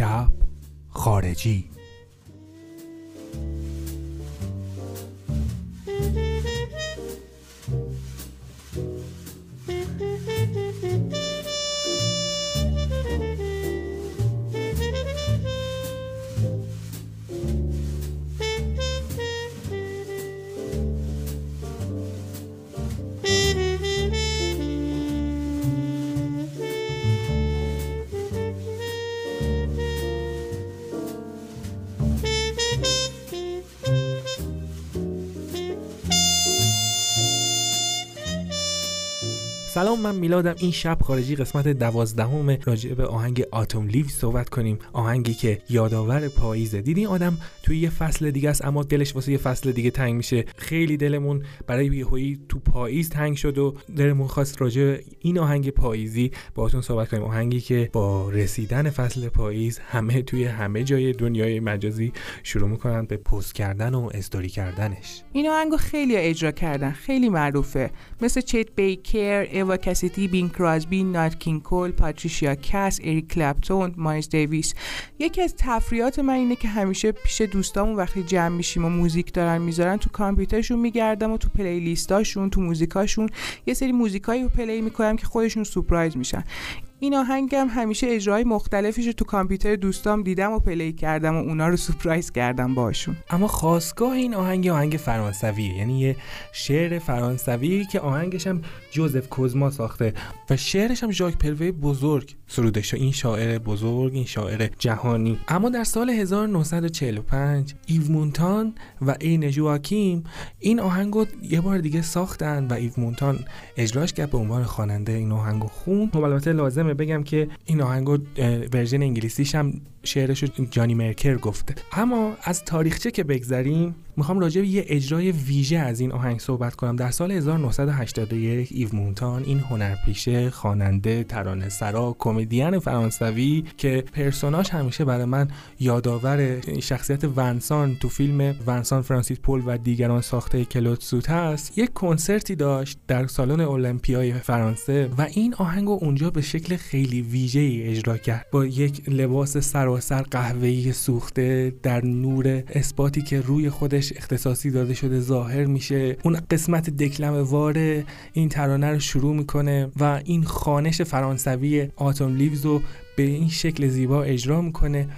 شب خارجی. سلام من میلادم. این شب خارجی قسمت دوازدهم راجع به آهنگ آتوم لیو صحبت کنیم. آهنگی که یادآور پاییزه. دیدین آدم توی یه فصل دیگه است اما دلش واسه یه فصل دیگه تنگ میشه. خیلی دلمون برای یهویی تو پاییز تنگ شد و دلمون خواست راجع این آهنگ پاییزی باهاتون صحبت کنیم. آهنگی که با رسیدن فصل پاییز همه توی همه جای دنیای مجازی شروع می‌کنن به پست کردن و استوری کردنش. این آهنگو خیلی اجرا کردن. خیلی معروفه. مثل چت بیکر اوا کسیدی بینگ کراسبی نات کینگ کول پاتریشیا کاس اریک کلپتون مایلز دیویس. یکی از تفریحات من اینه که همیشه پیش دوستامون وقتی جمع میشیم و موزیک دارن می‌ذارن تو کامپیوترشون میگردم و تو playlist اشون تو موزیکاشون یه سری موزیکایی رو play می‌کنم که خودشون سورپرایز میشن. این آهنگم همیشه اجرای مختلفش رو تو کامپیوتر دوستام دیدم و play کردم و اونا رو سورپرایز کردم باشون اما خاستگاه این آهنگ آهنگ فرانسویه یعنی یه شعر فرانسوی که آهنگش هم جوزف کوزما ساخته و شعرش هم ژاک پرور بزرگ سروده این شاعر بزرگ این شاعر جهانی. اما در سال 1945 ایو مونتان و این جواکیم این آهنگو یه بار دیگه ساختن و ایو مونتان اجراش کرد به عنوان خواننده. این آهنگو خون. خب البته لازمه بگم که این آهنگو ورژن انگلیسیش هم شعرش جانی مرسر گفته. اما از تاریخچه که بگذریم می‌خوام راجع به یه اجرای ویژه از این آهنگ صحبت کنم. در سال 1981 ایو مونتان این هنرپیشه خواننده ترانه سرا کمدین فرانسوی که پرسوناش همیشه برای من یادآور شخصیت ونسان تو فیلم ونسان فرانسیس پول و دیگران ساخته کلوت سوت هست یک کنسرتی داشت در سالن المپیای فرانسه و این آهنگ اونجا به شکل خیلی ویژه اجرا کرد. با یک لباس سراسر قهوه‌ای سوخته در نور اثباتی که روی خودش اختصاصی داده شده ظاهر میشه. اون قسمت دکلم وار این ترانه رو شروع می‌کنه و این خانش فرانسوی آتوم لیوز رو به این شکل زیبا اجرا می‌کنه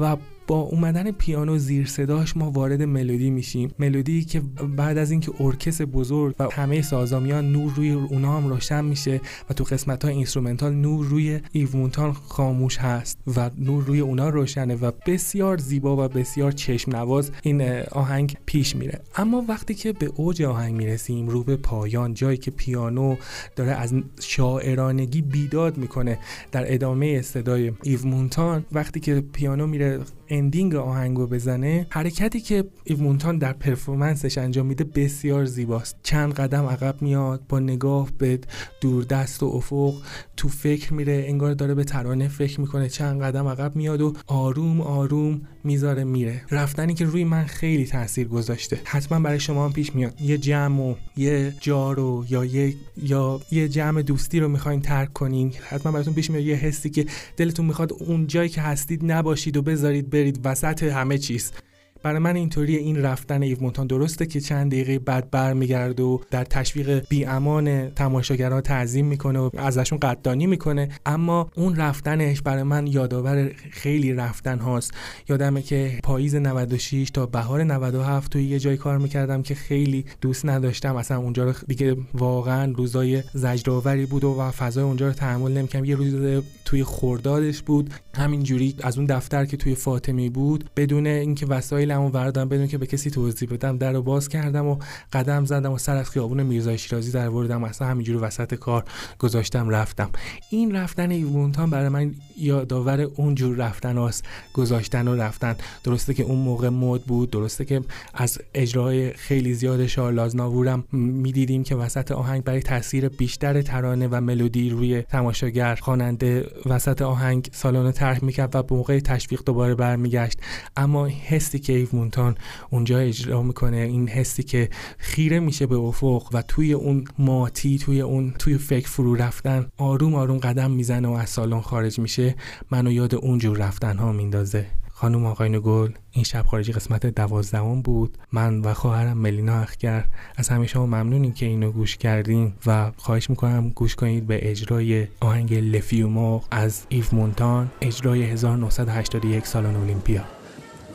و با اومدن پیانو زیر صداش ما وارد ملودی میشیم. ملودی که بعد از اینکه ارکستر بزرگ و همه سازا میان نور روی اونا هم روشن میشه و تو قسمت های instrumental نور روی ایو مونتان خاموش هست و نور روی اونا روشنه و بسیار زیبا و بسیار چشم نواز این آهنگ پیش میره. اما وقتی که به اوج آهنگ می‌رسیم رو به پایان جایی که پیانو داره از شاعرانگی بیداد می‌کنه در ادامه صدای ایو وقتی که پیانو میره ending آهنگو بزنه حرکتی که ایو مونتان در performance ش انجام میده بسیار زیباست. چند قدم عقب میاد با نگاه به دوردست و افق تو فکر میره انگار داره به ترانه فکر می‌کنه. چند قدم عقب میاد و آروم آروم می‌ذاره میره. رفتنی که روی من خیلی تاثیر گذاشته. حتما برای شما هم پیش میاد. یه جمعو یه جا رو یا یه یا یه جمع دوستی رو می‌خواین ترک کنین. حتما براتون پیش میاد. یه حسی که دلتون می‌خواد اون جایی که هستید نباشید و بذارید برید وسط همه چیز. برای من اینطوری این رفتن ایو مونتان درسته که چند دقیقه بعد برمیگرده و در تشویق بی امان تماشاگرها تعظیم می‌کنه و ازشون قدردانی می‌کنه. اما اون رفتنش برای من یادآور خیلی رفتن هاست. یادمه که پاییز 96 تا بهار 97 توی یه جای کار می‌کردم که خیلی دوست نداشتم. اصلا اونجا رو دیگه واقعا روزای زجرآوری بود و فضای اونجا رو تحمل نمی‌کردم. یه روز توی خوردادش بود. همینجوری از اون دفتر که توی فاطمی بود بدون اینکه وسایل دلمو وردم بدون که به کسی توضیح بدم. در رو باز کردم و قدم زدم و سر از خیابون میرزای شیرازی در وردم اصلا همینجوری وسط کار گذاشتم رفتم. این رفتن ایوونتان برای من یادآور اون جور رفتن است گذاشتن و رفتن. درسته که اون موقع مد بود. درسته که از اجرای خیلی زیاد شارلاز ناورم می‌دیدیم که وسط آهنگ برای تاثیر بیشتر ترانه و ملودی روی تماشاگر خواننده وسط آهنگ سالن طرح می‌کرد و به موقع تشویق دوباره برمیگشت. اما حسی که ایو مونتان اونجا اجرا می‌کنه. این حسی که خیره میشه به افق و توی اون ماتی توی اون توی فکر فرو رفتن آروم آروم قدم می‌زنه و از سالن خارج میشه. منو یاد اونجور رفتن ها میندازه. خانم آقای گل این شب خارجی قسمت دوازدهم بود. من و خواهرم ملینا اخگر. از همه شما ممنونیم که اینو گوش کردین و خواهش می‌کنم گوش کنید به اجرای آهنگ لفیومو از ایو مونتان اجرای 1981 سالن اولمپیا.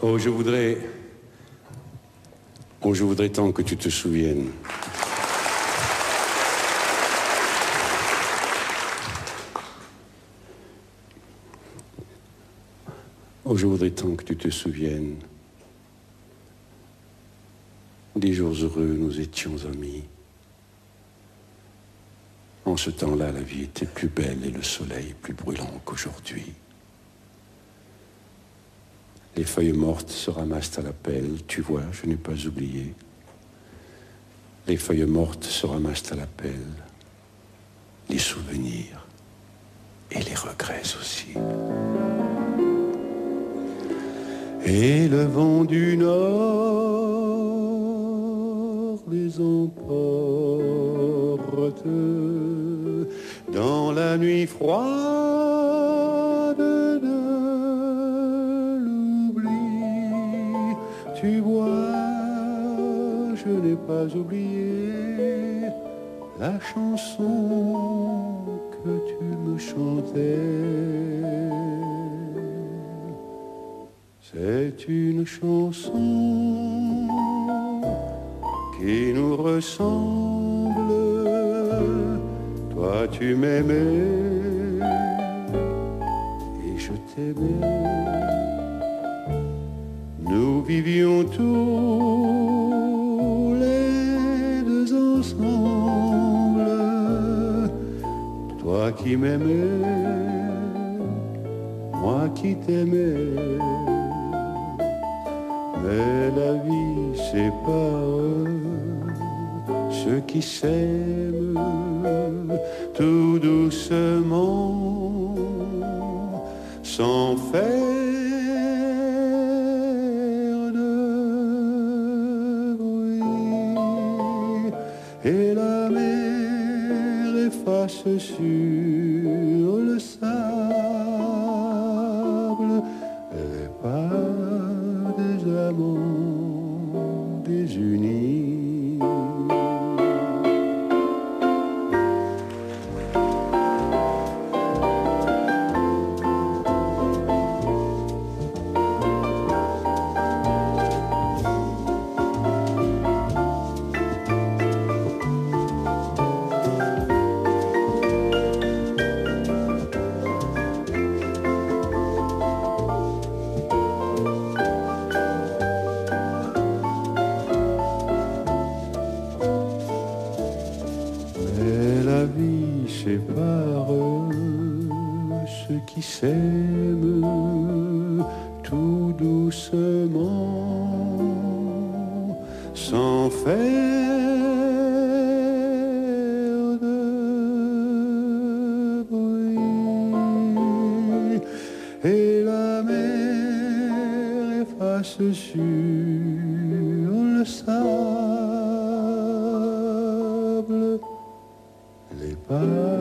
Oh, je voudrais. Oh, je voudrais tant que tu te souviennes. Oh, je voudrais tant que tu te souviennes. Des jours heureux, nous étions amis. En ce temps-là, la vie était plus belle et le soleil plus brûlant qu'aujourd'hui. Les feuilles mortes se ramassent à la pelle, tu vois, je n'ai pas oublié. Les feuilles mortes se ramassent à la pelle, les souvenirs et les regrets aussi. Et le vent du nord les emporte dans la nuit froide Tu vois, je n'ai pas oublié la chanson que tu me chantais. C'est une chanson qui nous ressemble. Toi tu m'aimais et je t'aimais. Nous vivions tous les deux ensemble. Toi qui m'aimais, moi qui t'aimais. Mais la vie sépare ceux qui s'aiment tout doucement, sans Et la mer efface sur le sable les pas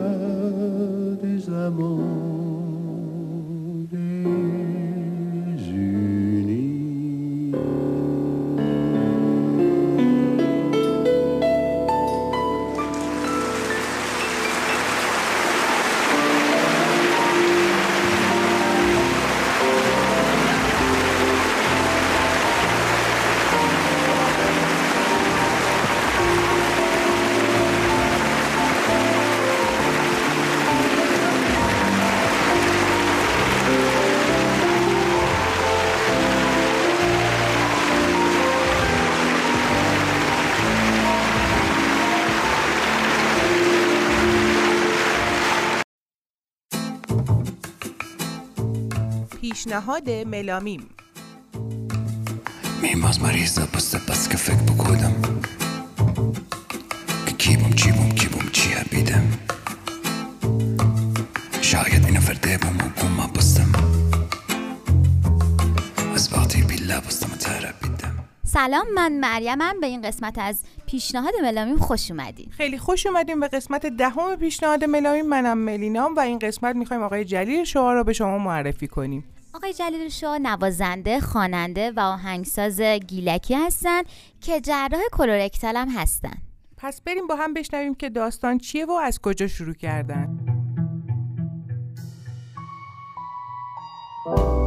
پیشنهاد ملامیم. میماز مریضا بسته بس که فکر بکنم که کی بوم چی بوم کی بوم چی بیدم شاید اینو فرده بوم و بوم بستم از وقتی بیلا بستم تربی سلام من مریمم به این قسمت از پیشنهاد ملامیم خوش اومدین. خیلی خوش اومدیم به قسمت دهم پیشنهاد ملامیم. منم ملینام و این قسمت می‌خوایم آقای جلیل شما رو به شما معرفی کنیم. آقای جلیل شاه نوازنده، خواننده و آهنگساز گیلکی هستن که جراح کلورکتال هم هستن. پس بریم با هم بشنویم که داستان چیه و از کجا شروع کردن.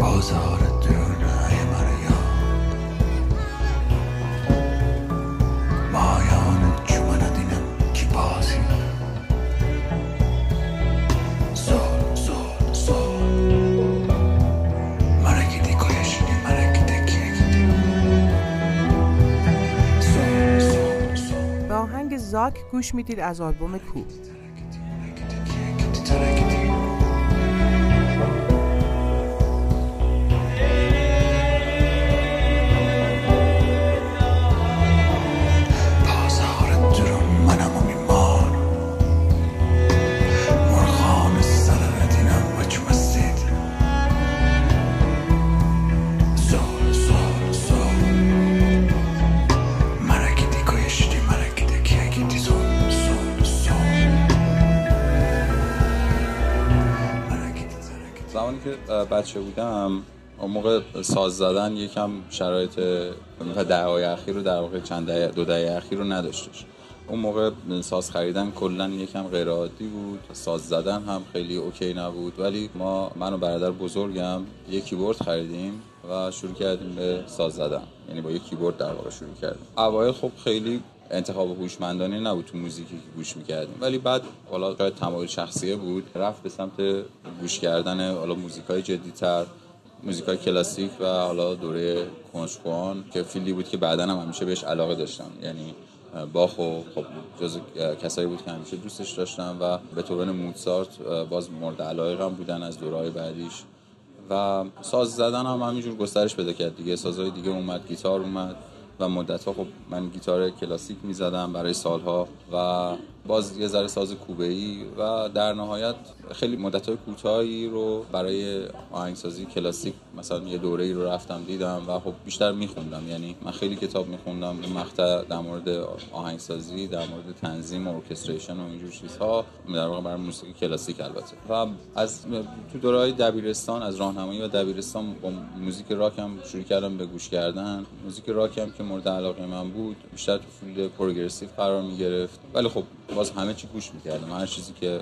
بازار درونای مریا زاک گوش می‌دید از آلبوم کو بچه بودم اون موقع ساز زدن یکم شرایط دهه‌های اخیر رو در واقع چند دهه دو دهه اخیر رو نداشتش. اون موقع ساز خریدن کلا یکم غیر عادی بود. ساز زدن هم خیلی OK نبود. ولی ما من و برادر بزرگم یک کیبورد خریدیم و شروع کردیم به ساز زدن. یعنی با یک کیبورد در واقع شروع کردیم. اوایل خب خیلی انتخاب هوشمندانه نبود تو موزیکی که گوش می‌کردیم. ولی بعد حالا شاید تمایل شخصیه بود. رفت به سمت گوش کردن حالا موزیکای جدیتر موزیکای کلاسیک و حالا دوره کنشکوان که فیلدی بود که بعدا هم همیشه بهش علاقه داشتم. یعنی باخ و خب جز کسایی بود که همیشه دوستش داشتم و به طور موتسارت باز مورد علاقه هم بودن از دورهای بعدیش. و ساز زدن هم همینجور گسترش پیدا کرد دیگه. سازهای دیگه اومد گیتار اومد. و مدت ها خب من گیتار کلاسیک می‌زدم برای سالها و باز یه ذره ساز کوبه ای و در نهایت خیلی مدت های کوتاهی رو برای آهنگسازی کلاسیک مثلا یه دوره ای رو رفتم دیدم و خب بیشتر میخوندم. یعنی من خیلی کتاب میخوندم مقطع در مورد آهنگسازی در مورد تنظیم و orchestration و اینجور چیزها در واقع برای موسیقی کلاسیک البته. و از تو دوره های دبیرستان از راهنمایی و دبیرستان با موزیک راک هم شروع کردم به گوش کردن. موزیک راک هم که مورد علاقه من بود بیشتر تو field progressive قرار می گرفت ولی خب باز همه چی گوش می‌کردم. هر چیزی که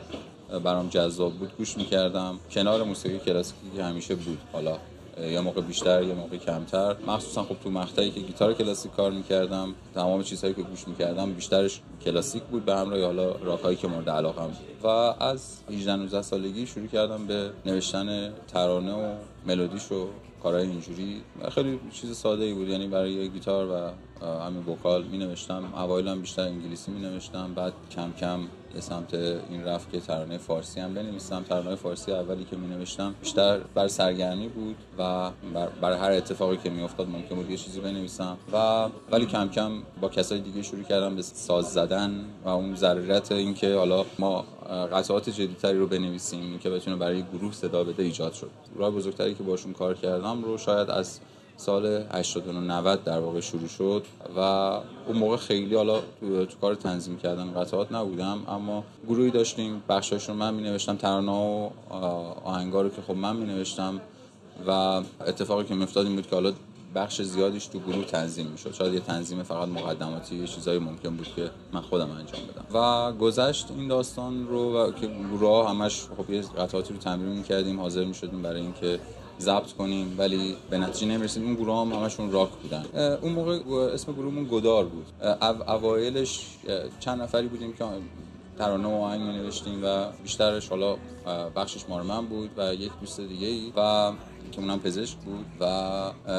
برام جذاب بود گوش می‌کردم. کنار موسیقی کلاسیکی که همیشه بود. حالا یه موقع بیشتر یه موقع کمتر. مخصوصا خب تو مقطعی که گیتار کلاسیک کار می‌کردم تمام چیزهایی که گوش می‌کردم بیشترش کلاسیک بود به همراه حالا راکایی که مورد علاقه هم و از 18 19 سالگی شروع کردم به نوشتن ترانه و ملودیش و کارهای اینجوری. خیلی چیز ساده ای بود. یعنی برای گیتار و همین وکال می نوشتم اوایل هم بیشتر انگلیسی می نوشتم بعد کم کم به سمت این رفت که ترانه فارسی هم بنویسم. ترانه فارسی اولی که می نوشتم بیشتر بر سرگرمی بود و بر, بر هر اتفاقی که می افتاد ممکن بود یه چیزی بنویسم. و ولی کم کم با کسای دیگه شروع کردم به ساز زدن و اون ضرورت اینکه حالا ما قطعات جدیدتری رو بنویسیم که بتونه برای گروه صدا بده ایجاد شد. راه بزرگتری که باشون کار کردم رو شاید از سال 89 90 در واقع شروع شد و اون موقع خیلی حالا تو, تو کار تنظیم کردن قطعات نبودم اما گروهی داشتیم بخشایش رو من می نوشتم ترانه و آهنگا رو که خب من می نوشتم و اتفاقی که میافتاد این بود که حالا بخش زیادیش تو گروه تنظیم می‌شد. شاید یه تنظیم فقط مقدماتی یه چیزایی ممکن بود که من خودم انجام بدم. و گذشت این داستان رو و که گروه همش خب یه قطعاتی رو تمرین می‌کردیم حاضر می‌شدیم برای اینکه ضبط کنیم ولی به نتیجه نمی‌رسیم. اون گروه هم همشون راک بودن. اون موقع اسم گروهمون گدار بود. اوایلش چند نفری بودیم که ترانه و آهنگ نوشتیم و بیشترش حالا بخشش مال من بود و یک دوست دیگه ای و که اونم پزشک بود و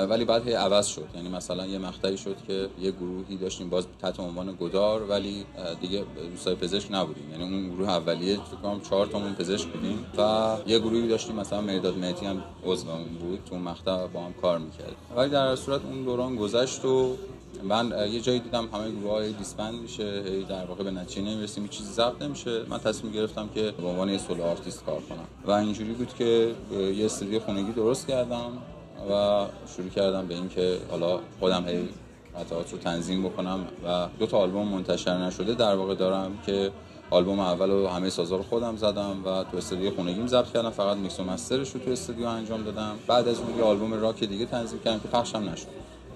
ولی بعد هی عوض شد. یعنی مثلا یه مقطعی شد که یه گروهی داشتیم باز تحت عنوان گدار ولی دیگه دوستای پزشک نبودیم. یعنی اون گروه اولیه فکر کنم 4 تامون پزشک بودیم و یه گروهی داشتیم مثلا مرداد مهدی هم عضومون بود تو مقطع با هم کار می‌کرد. ولی در صورت اون دوران گذشت و من یه جایی دیدم همه گروه ها disband میشه در واقع به نتیجه نمی‌رسیم هیچ چیزی ضبط نمیشه. من تصمیم گرفتم که به عنوان یه solo artist کار کنم. و اینجوری بود که یه استودیو خونگی درست کردم و شروع کردم به اینکه حالا خودم هی قطعات رو تنظیم بکنم و دو تا آلبوم منتشر نشده در واقع دارم که آلبوم اول رو همه سازا رو خودم زدم و تو استودیو خونگیم ضبط کردم فقط میکس و master ش رو تو استودیو انجام دادم. بعد از اون یه آلبوم راک دیگه تنظیم کردم که پخشم نشد.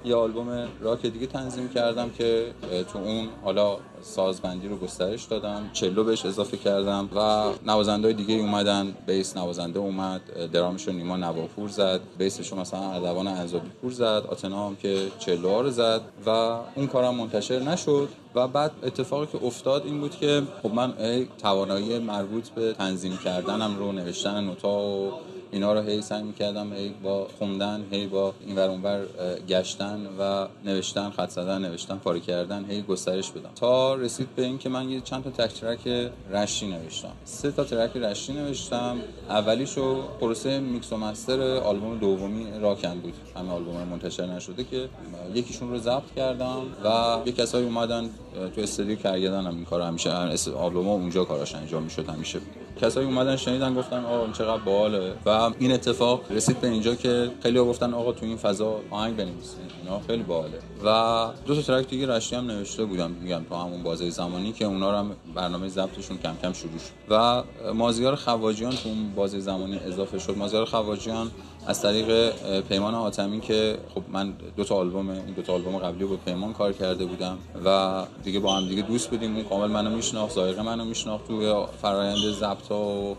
یه آلبوم راک دیگه تنظیم کردم که تو اون حالا سازبندی رو گسترش دادم چلو بهش اضافه کردم و نوازنده های دیگه اومدن بیس نوازنده اومد درامش رو نیما نواپور زد بیسش رو مثلا اردوان انزابی پور زد آتنا هم که چلو رو زد و اون کارم منتشر نشد و بعد اتفاقی که افتاد این بود که خب من توانایی مربوط به تنظیم کردنم رو نوشتن نوتا و اینا رو هی سعی می‌کردم هی با خوندن هی با این ور اونور گشتن و نوشتن خط زدن نوشتن پاره کردن هی گسترش بدم. تا رسید به اینکه من یه چند تا تک track رشتی نوشتم. سه تا track رشتی نوشتم. اولیشو پروسه میکس و master آلبوم دومی راکن بود. همه آلبوم منتشر نشده که یکیشون رو ضبط کردم و یه کسایی اومدن تو استودیو کرگدن هم این کار همیشه آلبوم اونجا کاراش انجام می‌شد همیشه کسایی اومدن شنیدن گفتن آقا چقدر باحاله. و این اتفاق رسید به اینجا که خیلی گفتن آقا تو این فضا آهنگ بنویسین اینا خیلی باحاله. و دو تا ترک دیگه رشتی هم نوشته بودم میگم تو همون بازه زمانی که اونا هم برنامه ضبطشون کم کم شروع شد. و مازیار خواجیان تو اون بازه زمانی اضافه شد. مازیار خواجیان از طریق پیمان حاتمی که خب من دو تا آلبوم این دو تا آلبوم قبلی با پیمان کار کرده بودم و دیگه با هم دیگه دوست بودیم. اون کامل منو میشناخت ذائقه منو میشناخت توی فرآیند ضبط و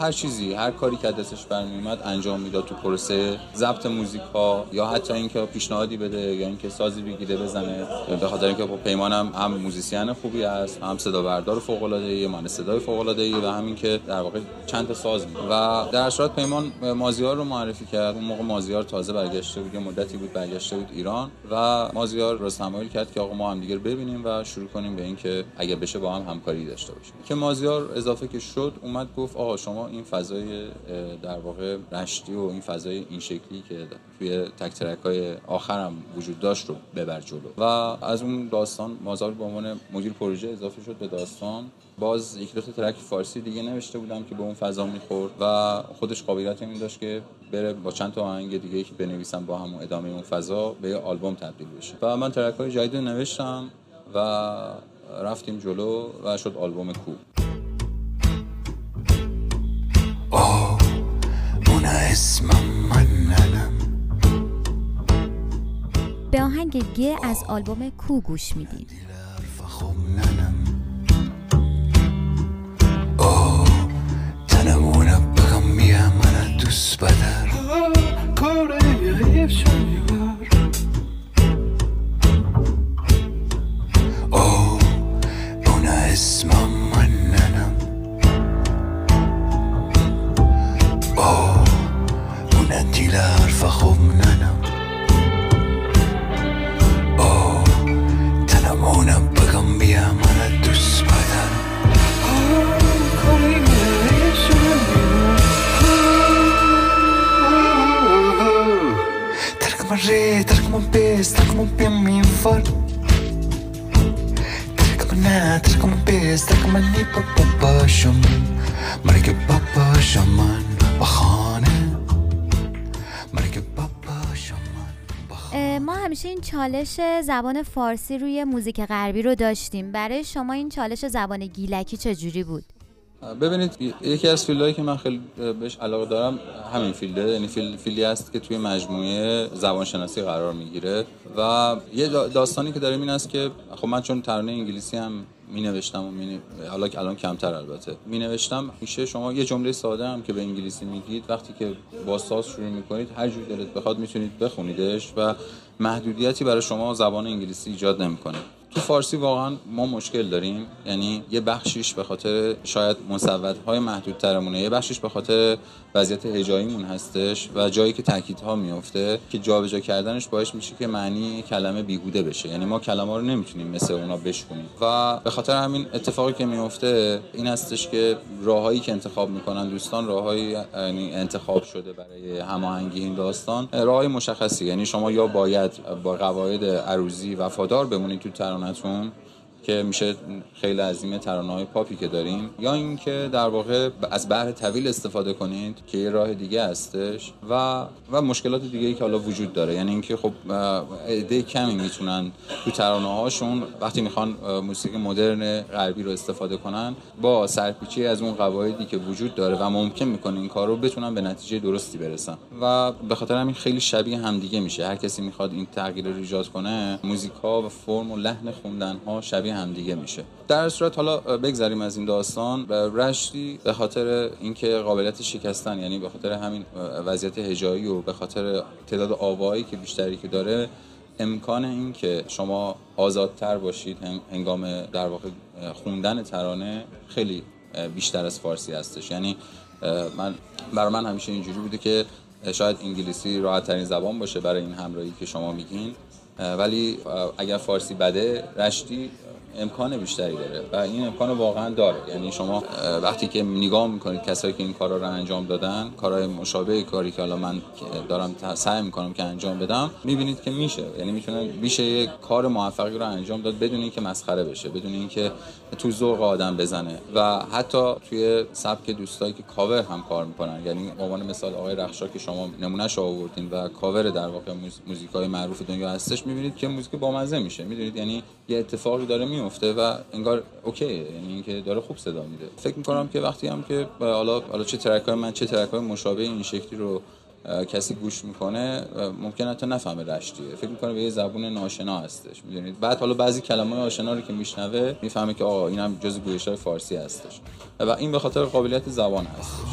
هر چیزی هر کاری که دستش برمیومد انجام می‌داد تو پروسه ضبط موزیک ها یا حتی اینکه پیشنهادی بده یا اینکه سازی بگیره بزنه. به خاطر اینکه با پیمانم هم موزیسین خوبی است هم صدا بردار فوق العاده ای من صدای فوق العاده ای و همین که در واقع چند تا ساز و در صورت پیمان مازیار رو معرفی کرد. اون موقع مازیار تازه برگشته بود یه مدتی بود برگشته بود ایران و مازیار رو تمایل کرد که آقا ما هم دیگه ببینیم و شروع کنیم به اینکه اگه بشه با هم همکاری داشته باشیم. که مازیار اضافه که شد اومد گفت آقا شما این فضای در واقع رشتی و این فضای این شکلی که توی تک ترک های آخرم وجود داشت رو ببر جلو. و از اون داستان مازار به عنوان مدیر پروژه اضافه شد به داستان. باز یک دو ترک فارسی دیگه نوشته بودم که به اون فضا می‌خورد و خودش قابلیت این داشت که بره با چند تا آهنگ دیگه که بنویسم با همون ادامه اون فضا به یه آلبوم تبدیل بشه. و من ترک های جدید نوشتم و رفتیم جلو و شد آلبوم کو به آهنگ گ از آلبوم کو گوش میدیم. خب ننم اوه تنمونه بگم بیا من دوست بدر اوه اون اسمم مننم اوه Trag-me re, trag-me um pés, trag-me um pé me for Trag-me na, trag-me um pés, trag-me ni pa pa pa shaman مرگ پاپا شمان با خانه مرگ پاپا شمان با اه، ما همیشه این چالش زبان فارسی روی موزیک غربی رو داشتیم. برای شما این چالش زبان گیلکی چجوری بود؟ ببینید یکی از فیلدهایی که من خیلی بهش علاقه دارم همین فیلده. یعنی فیل، فیلدی است که توی مجموعه زبانشناسی قرار می‌گیره و یه دا- داستانی که داریم این است که خب من چون ترانه انگلیسی هم می نوشتم و می حالا که الان کمتر البته می نوشتم میشه شما یه جمله ساده هم که به انگلیسی میگید وقتی که با ساز شروع می‌کنید هر جور دلت بخواد می‌تونید بخونیدش و محدودیتی برای شما زبان انگلیسی ایجاد نمی‌کنه. تو فارسی واقعا ما مشکل داریم. یعنی یه بخشیش به خاطر شاید مصوت‌های محدودترمونه یه بخشیش به خاطر وضعیت هجاییمون هستش و جایی که تاکیدها میفته که جابجا کردنش باعث میشه که معنی کلمه بیهوده بشه. یعنی ما کلمه رو نمی‌تونیم مثل اونا بشکنیم. و به خاطر همین اتفاقی که میفته این هستش که راههایی که انتخاب می‌کنن دوستان راههایی یعنی انتخاب شده برای هماهنگی این داستان راههای مشخصی. یعنی شما یا باید با قواعد عروضی وفادار بمونید تو That's when که میشه خیلی عظیم ترانه های پاپی که داریم یا اینکه در واقع از بحر طویل استفاده کنید که یه راه دیگه هستش و و مشکلات دیگه ای که حالا وجود داره. یعنی اینکه خب عده کمی می‌تونن تو ترانه هاشون وقتی می‌خوان موسیقی مدرن غربی رو استفاده کنن با سرپیچی از اون قواعدی که وجود داره و ممکن می‌کنه این کار رو بتونن به نتیجه درستی برسن. و به خاطر همین خیلی شبیه همدیگه میشه. هر کسی می‌خواد این تغییر رو ایجاد کنه موزیک و فرم و لحن خوندن ها شبیه همدیگه میشه. در صورت حالا بگذریم از این داستان رشتی به خاطر اینکه قابلیت شکستن یعنی به خاطر همین وضعیت هجایی و به خاطر تعداد آوایی که بیشتری که داره امکان این که شما آزادتر باشید هنگام در واقع خوندن ترانه خیلی بیشتر از فارسی هستش. یعنی من برای من همیشه اینجوری بوده که شاید انگلیسی راحت ترین زبان باشه برای این همراهی که شما میگین. ولی اگر فارسی بده رشتی امکان بیشتری داره و این امکان واقعا داره. یعنی شما وقتی که نگاه می‌کنید کسایی که این کارا رو انجام دادن کارهای مشابه کاری که حالا من دارم سعی می‌کنم که انجام بدم می‌بینید که میشه. یعنی می‌تونه میشه یک کار موفقی رو انجام داد بدون اینکه مسخره بشه بدون اینکه تو ذوق آدم بزنه. و حتی توی سبک دوستایی که کاور هم کار می‌کنن. یعنی به عنوان مثال آقای رخشا که شما نمونهش آوردین و کاور در واقع موزیکای معروف دنیا هستش می‌بینید که موزیک بامزه میشه. می‌دونید؟ یعنی یه اتفاقی داره میفته و انگار okay یعنی اینکه داره خوب صدا میده. فکر می‌کنم که وقتی هم که حالا حالا چه track های من چه track های مشابه این شکلی رو کسی گوش می‌کنه ممکن حتی نفهمه رشتیه. فکر می‌کنه به یه زبون ناشنا هستش می‌دونید؟ بعد حالا بعضی کلمه آشنا رو که میشنوه می‌فهمه که آقا اینم جز گویش های فارسی هستش. و این به خاطر قابلیت زبان هستش.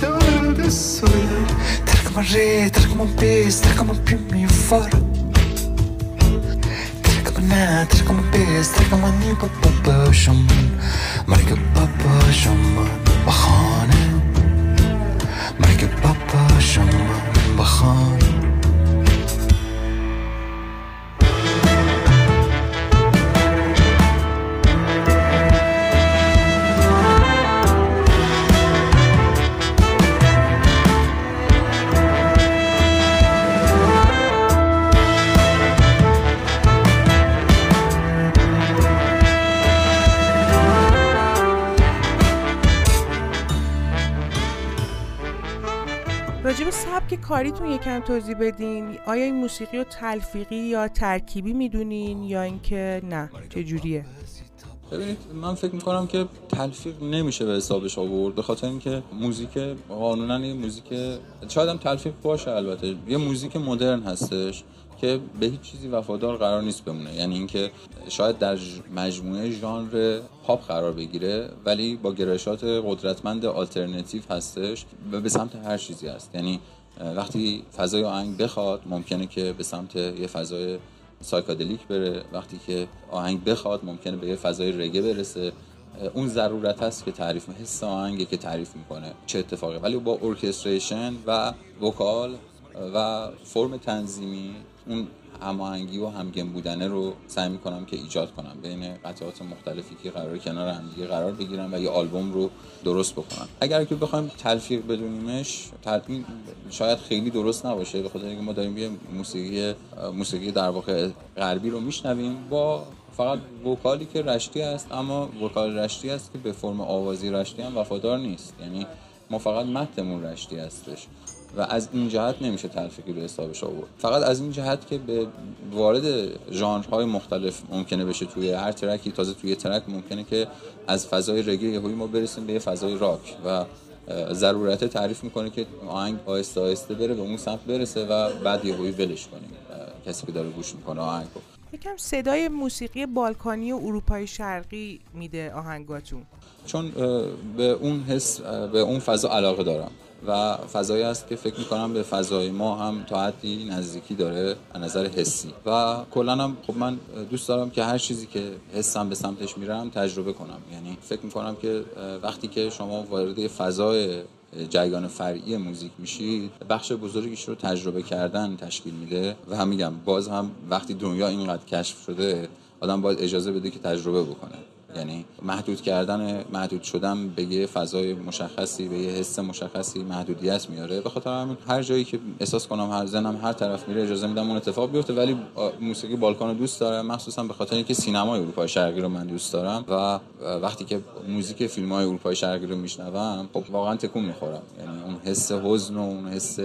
canım bir soyar Tırkma re, tırkma biz, tırkma pimi var Tırkma na, tırkma biz, tırkma ni baba şaman Marika baba şaman bahane Marika baba şaman bahane سبک کاریتون یکم توضیح بدین آیا این موسیقی رو تلفیقی یا ترکیبی می‌دونین یا اینکه نه؟ چه جوریه ببینید من فکر می‌کنم که تلفیق نمیشه به حسابش آورد به خاطر اینکه موزیک قانونا یه موزیک شاید هم تلفیق باشه البته. یه موزیک مدرن هستش که به هیچ چیزی وفادار قرار نیست بمونه. یعنی اینکه شاید در مجموعه ژانر پاپ قرار بگیره ولی با گرایشات قدرتمند آلترناتیو هستش و به سمت هر چیزی هست. یعنی وقتی فضای آهنگ بخواد ممکنه که به سمت یه فضای psychedelic بره. وقتی که آهنگ بخواد ممکنه به یه فضای reggae برسه. اون ضرورت هست که تعریف حس آهنگه که تعریف می‌کنه چه اتفاقی. ولی با orchestration و vocal و فرم تنظیمی اون هماهنگی و همگن بودنه رو سعی می‌کنم که ایجاد کنم. بین قطعات مختلفی که قرار کنار همدیگه قرار بگیرم و یه آلبوم رو درست بکنم اگر که بخوایم تلفیق بدونیمش تلفیق شاید خیلی درست نباشه به خاطر اینکه ما داریم یه موسیقی موسیقی در واقع غربی رو میشنویم. با فقط وکالی که رشتی است اما وکال رشتی است که به فرم آوازی رشتی هم وفادار نیست. یعنی ما فقط متنمون رشتی هستش. و از این جهت نمیشه تلفیقی به حسابش آورد. فقط از این جهت که به وارد ژانرهای مختلف ممکنه بشه توی هر ترکی تازه توی ترک ممکنه که از فضای رگه یهویی ما برسیم به یه فضای راک و ضرورت تعریف می‌کنه که آهنگ آهسته آهسته بره به اون سمت برسه و بعد یهویی ولش کنیم. کسی که داره گوش می‌کنه آهنگ رو یکم صدای موسیقی بالکانی و اروپای شرقی میده آهنگاتون. چون به اون حس به اون فضا علاقه دارم و فضایی است که فکر می‌کنم به فضای ما هم تا حدی نزدیکی داره از نظر حسی. و کلا هم خب من دوست دارم که هر چیزی که حسم به سمتش میرم تجربه کنم. یعنی فکر می‌کنم که وقتی که شما وارد فضای جریان فرعی موزیک میشید بخش بزرگیش رو تجربه کردن تشکیل میده و هم میگم باز هم وقتی دنیا اینقدر کشف شده آدم باید اجازه بده که تجربه بکنه. یعنی محدود کردن محدود شدن به یه فضای مشخصی به یه حس مشخصی محدودیت میاره. به خاطر همین هر جایی که احساس کنم هر زنم هر طرف میره اجازه میدم اون اتفاق بیفته. ولی موسیقی بالکان رو دوست دارم. مخصوصا به خاطر اینکه سینمای اروپای شرقی رو من دوست دارم و وقتی که موزیک فیلم های اروپای شرقی رو میشنوم خب واقعا تکون می‌خورم. یعنی اون حس حزن و اون حس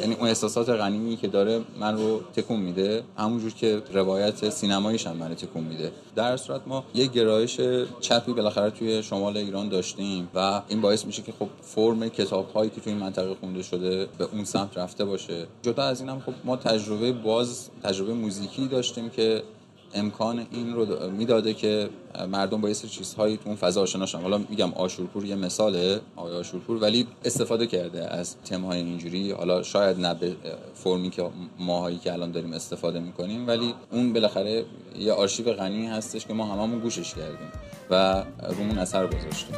یعنی اون احساسات غنیمی که داره من رو تکون میده همونجور که روایت سینماییش هم من تکون میده. در صورت ما یه گرایش چپی بالاخره توی شمال ایران داشتیم و این باعث میشه که خب فرم کتاب هایی که توی این منطقه خونده شده به اون سمت رفته باشه. جدا از این هم خب ما تجربه باز تجربه موزیکی داشتیم که امکان این رو می‌داده که مردم با یه چیزهایی تو اون فضا آشنا شن. حالا میگم آشورپور یه مثاله آقای آشورپور ولی استفاده کرده از تمهای اینجوری. حالا شاید نه به فرمی که ماهایی که الان داریم استفاده می‌کنیم ولی اون بالاخره یه آرشیو غنی هستش که ما هممون گوشش کردیم و رومون اثر گذاشتیم.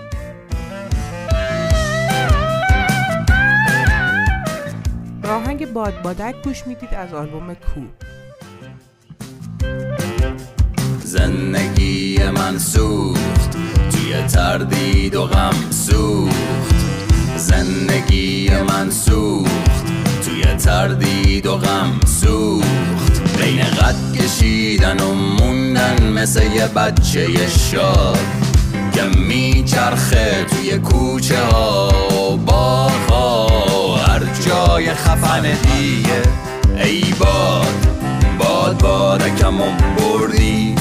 آهنگ باد بادک گوش می‌دید از آلبوم کو. زندگی من سوخت. توی تردید و غم سوخت. زندگی من سوخت. توی تردید و غم سوخت. بین قد کشیدن و موندن مثل یه بچه شاد. که میچرخه توی کوچه ها و باغ هر جای خفن دیگه. ای باد باد بادکم بردی.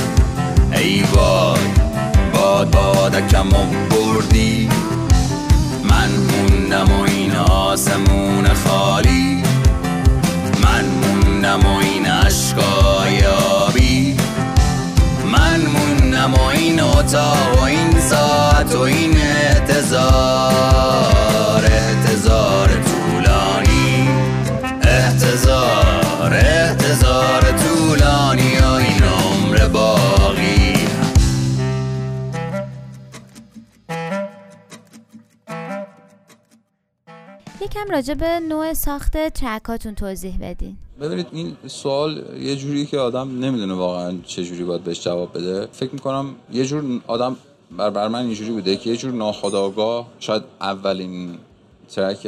ای باد باد بادکم بردی. من موندم و این آسمون خالی. من موندم و این عشقای آبی. من موندم و این اتاق و این ساعت و این احتضار احتضار طولانی. احتضار احتضار طولانی و این عمر باقی یکم راجع به نوع ساخت ترکاتون توضیح بدین. ببینید این سوال یه جوری که آدم نمی‌دونه واقعا چه جوری باید بهش جواب بده. فکر می‌کنم یه جور آدم بر, بر من اینجوری بوده که یه جور ناخداگاه شاید اولین ترک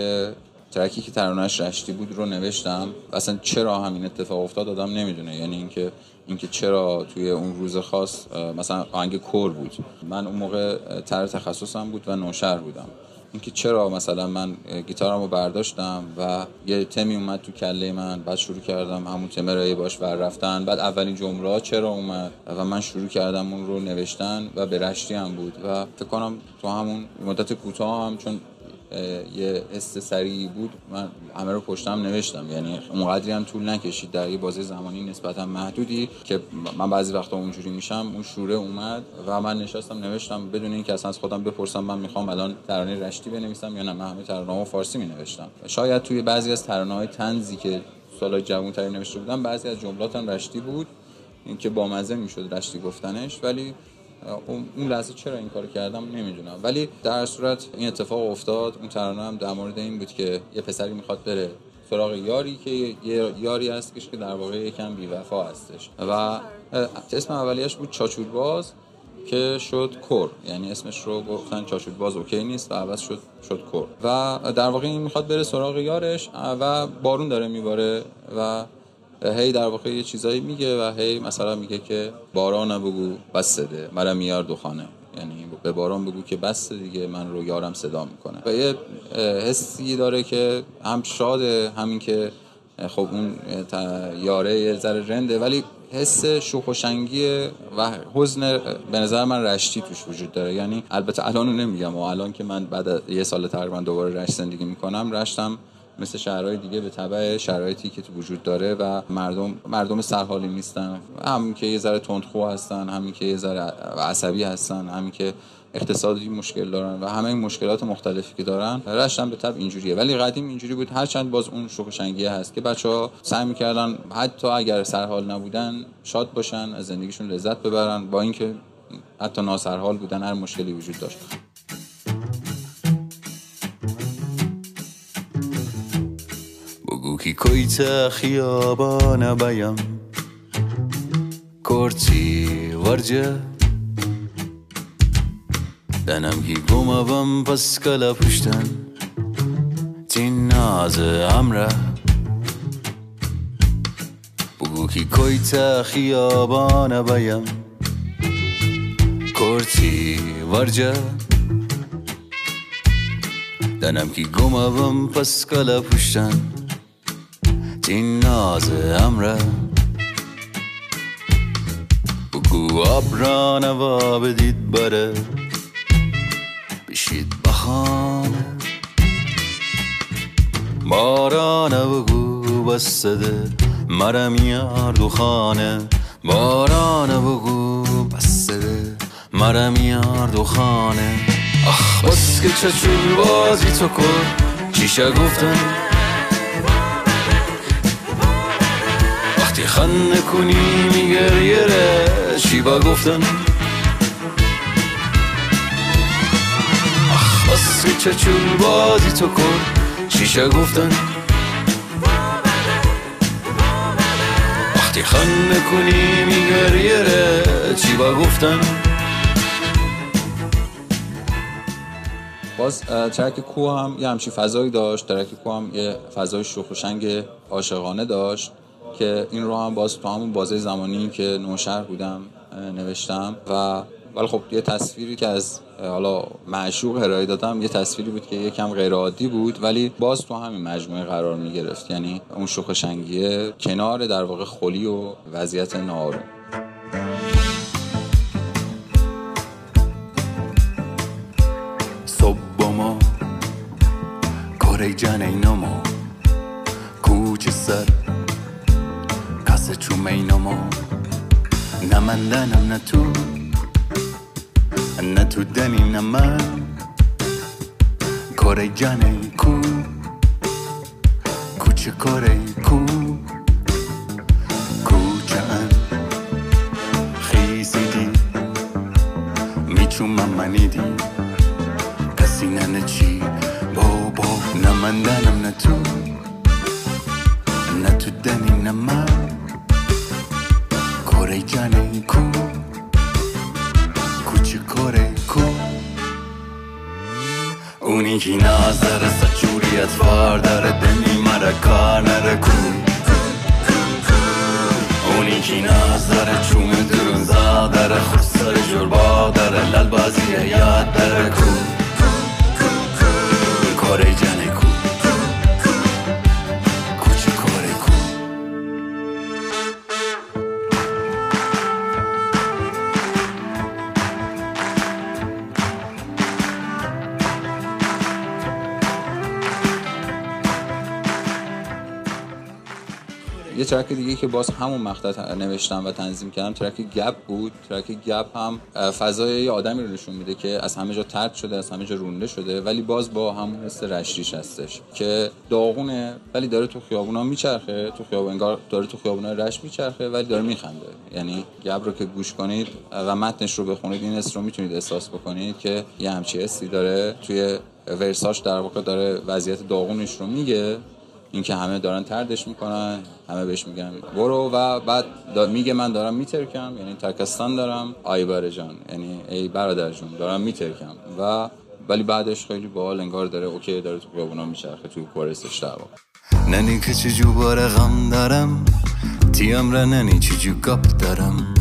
ترکی که ترانهش رشتی بود رو نوشتم اصلا چرا همین اتفاق افتاد آدم نمی‌دونه. یعنی اینکه اینکه چرا توی اون روز خاص مثلا آهنگ کور بود. من اون موقع تر تخصصم بود و نوشر بودم. اینکه چرا مثلا من گیتارمو برداشتم و یه تمی اومد تو کله من بعد شروع کردم همون تم رو باش ور رفتن بعد اولین جمله چرا اومد و من شروع کردم اون رو نوشتن و به رشتی هم بود. و فکر کنم تو همون مدت کوتاه هم چون یه سریعی بود. من همه رو پشتم نوشتم. یعنی اونقدری هم طول نکشید. در یه بازه زمانی نسبتا محدودی که من بعضی وقتا اونجوری میشم. اون شوره اومد و من نشستم نوشتم. بدون اینکه اصلا از خودم بپرسم من می‌خوام الان ترانه رشتی بنویسم یا نه من همه ترانه‌ها فارسی مینوشتم. شاید توی بعضی از ترانه‌های تنزی که سالای جوان‌تری نوشته بودم بعضی از جملاتم رشتی بود. اینکه با مزه می‌شد رشتی گفتنش. ولی اون لحظه چرا این کار کردم نمی‌دونم. ولی در صورت این اتفاق افتاد اون ترانه هم در مورد این بود که یه پسری می‌خواد بره سراغ یاری که یه یاری هست که در واقع یکم بیوفا هستش. و اسم اولیش بود چاچورباز که شد کور یعنی اسمش رو گفتن چاچورباز اوکی نیست و عوض شد شد کور و در واقع این می‌خواد بره سراغ یارش و بارون داره میباره و هی در واقع یه چیزایی میگه و هی مثلا میگه که باران بگو بس ده. مرا میار دو خانه یعنی به باران بگو که بس دیگه من رو یارم صدا می‌کنه. و یه حسی داره که هم شاده همین که خب اون یاره یه رنده ولی حس شوخ و شنگی و حزن به نظر من رشتی توش وجود داره. یعنی البته الان نمیگم و الان که من بعد یه سال تقریبا دوباره رشت زندگی می‌کنم رشتم مثل شهرهای دیگه به تبع شرایطی که تو وجود داره و مردم مردم سرحالی نیستن. همین که یه ذره تندخو هستن همین که یه ذره عصبی هستن همین که اقتصادی مشکل دارن و همه این مشکلات مختلفی که دارن رشتن به طب اینجوریه. ولی قدیم اینجوری بود. هرچند باز اون شوخ شنگیه هست که بچه ها سعی می‌کردن حتی اگر سرحال نبودن شاد باشن از زندگیشون لذت ببرن با اینکه حتی ناسرحال بودن هر مشکلی وجود داشت. کی کویت خیابان بیم کرچی ورجه. دنم کی گمابم پس کلا پشتن. تین ناز امره. بگو کی کویتا خیابان بیم کرتی ورجه. دنم کی گمابم پس کلا پشتن. تین ناز امره. بگو ابران و بدید بره. بشید بخانه. باران بگو بسده. مرا میار دو خانه. باران بگو بسده. مرا میار دو خانه. آخ بس که چچول بازی تو کن. چیشه گفتن؟ خنده کنی میگریره چی با گفتن؟ آخ بس که چچول بازی تو کن؟ چیشه گفتن. وقتی خنده کنی میگریره چی با گفتن؟ باز ترک کو هم یه همچی فضایی داشت. ترک کو هم یه فضای شوخ و شنگ عاشقانه داشت. که این رو هم باز تو همون بازه زمانی که نوشهر بودم نوشتم و ولی خب یه تصویری که از حالا معشوق ارائه دادم یه تصویری بود که یکم غیر عادی بود ولی باز تو همین مجموعه قرار می گرفت یعنی اون شوخ شنگیه کنار در واقع خلی و وضعیت ناآروم. صبحما کره جنینما کوچ سر. چومینما نه من دنم نه تو. نه تو دنی نه من. کره جنین کو. کوچه کره کو. کوچه ان خیسی دی میچومم منی دی کسی نه چی. بابا نه من دنم نه تو. نه تو دنی نه من. کره جنی کو کوچه کره کو؟ اونی که نظر سچوریت فار داره دنی مرا کار نره کو اونی که نظر چوم درون زا داره خسر جربا داره لال بازی یاد داره کو کره جنه یه ترک دیگه که باز همون مقطع نوشتم و تنظیم کردم ترک گپ بود. ترک گپ هم فضای یه آدمی رو نشون میده که از همه جا ترد شده از همه جا رونده شده ولی باز با همون حس رشتیش هستش که داغونه ولی داره تو خیابونا میچرخه تو خیابون انگار داره تو خیابونا رشت میچرخه ولی داره میخنده. یعنی گپ رو که گوش کنید و متنش رو بخونید این حس رو می‌تونید احساس بکنید که یه همچی حسی داره. توی ورساش در واقع داره وضعیت داغونش رو میگه. اینکه همه دارن تردش می‌کنن همه بهش میگن برو و بعد میگه من دارم میترکم یعنی ترکستان دارم. آی جان یعنی ای برادر جون دارم میترکم. و ولی بعدش خیلی باحال انگار داره اوکی داره تو خیابونا میچرخه تو کورسش واقع ننی که چجو بار غم دارم تیم را ننی چجو گپ دارم.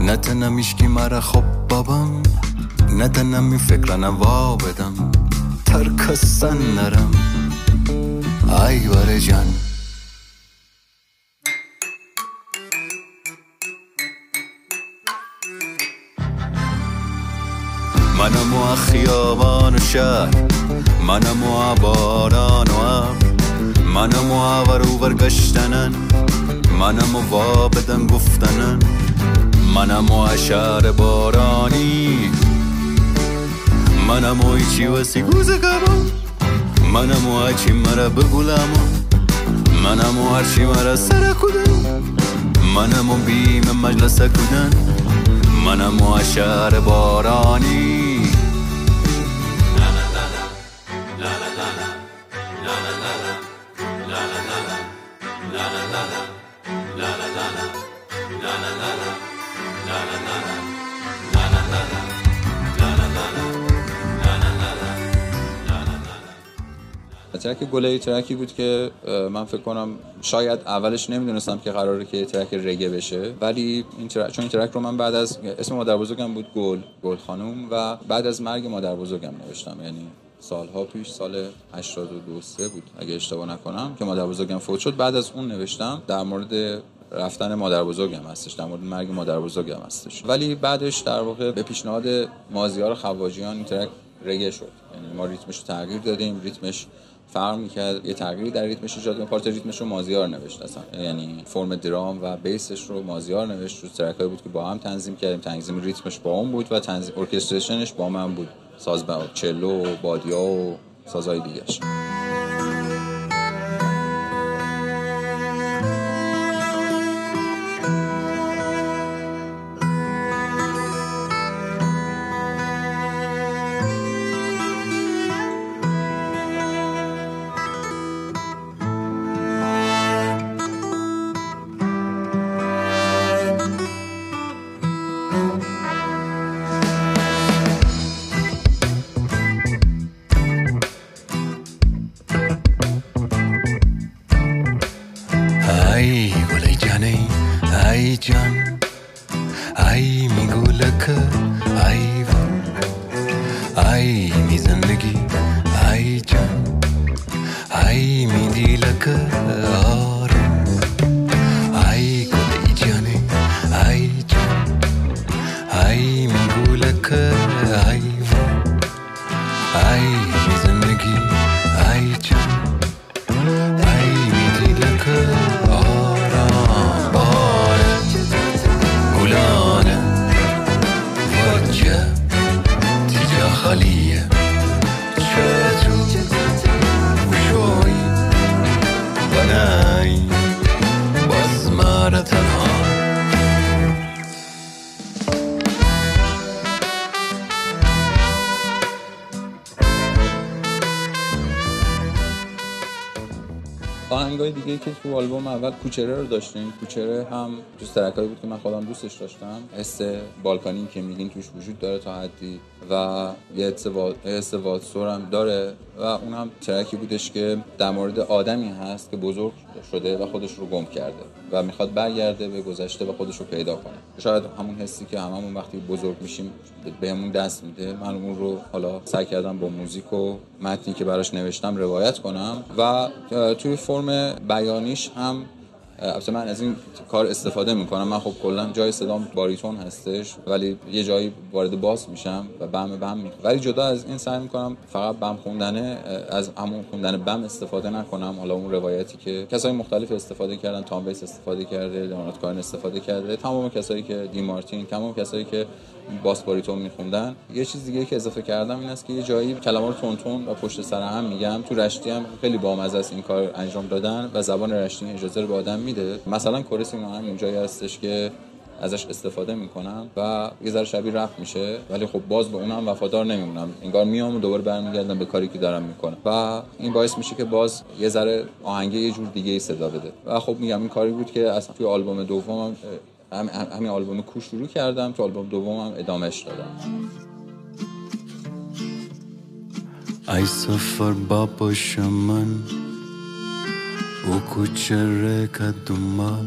نه تنم ایشکی مرا خوب بابم نه تنم می فکر نوا بدم. ترکستان نرم باره جان منم و خیابان و شهر منم و باران و منم و ور برگشتنن منم و وا بدن گفتنن منم و شهر بارانی منم و ایچی و سیگوز منم و چی مرا بگولم منم و هرچی مرا سر کدن. منم و بیم مجلس کدن. منم و بارانی. ترک گله ترکی بود که من فکر کنم شاید اولش نمی‌دونستم که قراره که ترک رگه بشه ولی این ترک چون این ترک رو من بعد از اسم مادر بزرگم بود گل گل خانم و بعد از مرگ مادر بزرگم نوشتم. یعنی سالها پیش سال 82 سه بود اگه اشتباه نکنم که مادر بزرگم فوت شد. بعد از اون نوشتم در مورد رفتن مادر بزرگم هستش در مورد مرگ مادر بزرگم هستش. ولی بعدش در واقع به پیشنهاد مازیار خواجیان این ترک reggae شد. یعنی ما ریتمش تغییر دادیم ریتمش فرق می‌کرد یه تغییری در ریتمش ایجاد part ریتمش رو مازیار نوشت اصلا. یعنی فرم درام و bass ش رو مازیار نوشت. رو track ایی بود که با هم تنظیم کردیم. تنظیم ریتمش با اون بود و تنظیم orchestration ش با من بود. ساز با cello و بادیا و سازهای دیگهش. आई मी ज़िंदगी आई जान आई मी آلبوم اول کوچره رو داشتیم. کوچره هم دوست ترکایی بود که من خودم دوستش داشتم. حس بالکانی که میگین توش وجود داره تا حدی و یه حس واتسور هم داره و اون هم ترکی بودش که در مورد آدمی هست که بزرگ شده و خودش رو گم کرده. و می‌خواد برگرده به گذشته و خودش رو پیدا کنه. شاید همون حسی که هممون وقتی بزرگ میشیم بهمون دست میده. من اون رو حالا سعی کردم با موزیک و متنی که براش نوشتم روایت کنم. و توی فرم بیانیش هم البته من از این کار استفاده می‌کنم. من خب کلا جای صدام باریتون هستش ولی یه جایی وارد باس میشم و بم بم می‌کنم ولی جدا از این سعی می‌کنم فقط بم خوندنه از همون خوندن بم استفاده نکنم. حالا اون روایتی که کسای مختلف استفاده کردن تام ویتس استفاده کرده لئونارد کوهن استفاده کرده تمام کسایی که دین مارتین تمام کسایی که باس باریتون میخوندن. یه چیز دیگه که اضافه کردم این است که یه جایی کلمات رو تند و پشت سر هم میگم. تو رشتی هم خیلی بامزه است این کار انجام دادن و زبان رشتی اجازه رو به آدم میده. مثلا chorus اینا هم جایی هستش که ازش استفاده می‌کنم و یه ذره شبیه رفت میشه. ولی خب باز به اونم وفادار نمیمونم. انگار میام و دوباره برمیگردم به کاری که دارم می‌کنم. و این باعث میشه که باز یه ذره آهنگه یه جور دیگه ای صدا بده. و خب میگم این کاری بود که اصلا توی آلبوم دومم هم همین آلبوم کو شروع کردم تو آلبوم دومم ادامهش دادم. ای سفر بابا شمن او کوچره کدوما